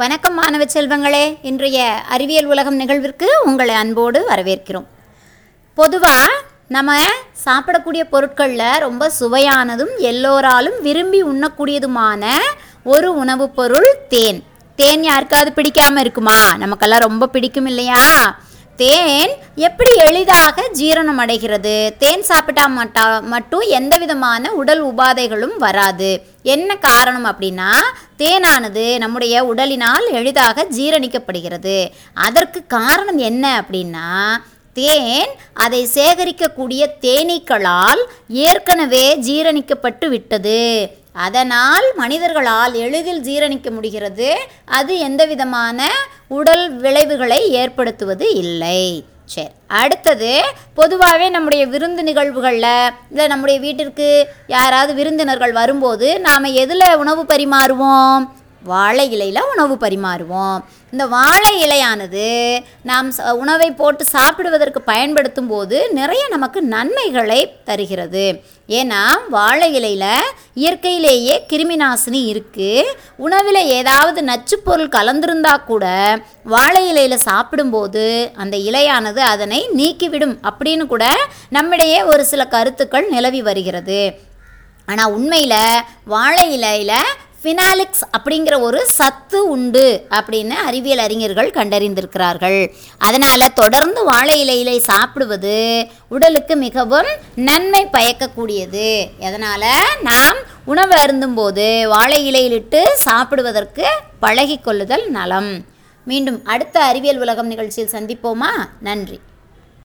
வணக்கம் மாணவ செல்வங்களே இன்றைய அறிவியல் உலகம் நிகழ்விற்கு உங்களை அன்போடு வரவேற்கிறோம். பொதுவாக நம்ம சாப்பிடக்கூடிய பொருட்களில் ரொம்ப சுவையானதும் எல்லோராலும் விரும்பி உண்ணக்கூடியதுமான ஒரு உணவுப் பொருள் தேன். தேன் யாருக்காவது பிடிக்காமல் இருக்குமா? நமக்கெல்லாம் ரொம்ப பிடிக்கும் இல்லையா? தேன் எப்படி எளிதாக ஜீரணம் அடைகிறது தேன் சாப்பிட்டா மட்டா மட்டும் எந்த விதமான உடல் உபாதைகளும் வராது. என்ன காரணம் அப்படின்னா தேனானது நம்முடைய உடலினால் எளிதாக ஜீரணிக்கப்படுகிறது. அதற்கு காரணம் என்ன அப்படின்னா தேன் அதை சேகரிக்கக்கூடிய தேனீக்களால் ஏற்கனவே ஜீரணிக்கப்பட்டு விட்டது. அதனால் மனிதர்களால் எளிதில் ஜீரணிக்க முடிகிறது. அது எந்த விதமான உடல் விளைவுகளை ஏற்படுத்துவது இல்லை. சரி அடுத்தது பொதுவாகவே நம்முடைய விருந்து நிகழ்வுகளில் இல்லை நம்முடைய வீட்டிற்கு யாராவது விருந்தினர்கள் வரும்போது நாம் எதில் உணவு பரிமாறுவோம்? வாழை இலையில் உணவு பரிமாறுவோம். இந்த வாழை இலையானது நாம் ச- உணவை போட்டு சாப்பிடுவதற்கு பயன்படுத்தும் போது நிறைய நமக்கு நன்மைகளை தருகிறது. ஏன்னா வாழை இலையில் இயற்கையிலேயே கிருமி நாசினி இருக்குது உணவில் ஏதாவது நச்சுப்பொருள் கலந்திருந்தா கூட வாழை இலையில் சாப்பிடும்போது அந்த இலையானது அதனை நீக்கிவிடும் அப்படின்னு கூட நம்மிடையே ஒரு சில கருத்துக்கள் நிலவி வருகிறது. ஆனால் உண்மையில் வாழை இலையில் ஃபினாலிக்ஸ் அப்படிங்கிற ஒரு சத்து உண்டு அப்படின்னு அறிவியல் அறிஞர்கள் கண்டறிந்திருக்கிறார்கள். அதனால் தொடர்ந்து வாழை இலையிலை சாப்பிடுவது உடலுக்கு மிகவும் நன்மை பயக்கக்கூடியது. அதனால் நாம் உணவு அருந்தும்போது வாழை இலையிலிட்டு சாப்பிடுவதற்கு பழகிக்கொள்ளுதல் நலம். மீண்டும் அடுத்த அறிவியல் உலகம் நிகழ்ச்சியில் சந்திப்போமா? நன்றி.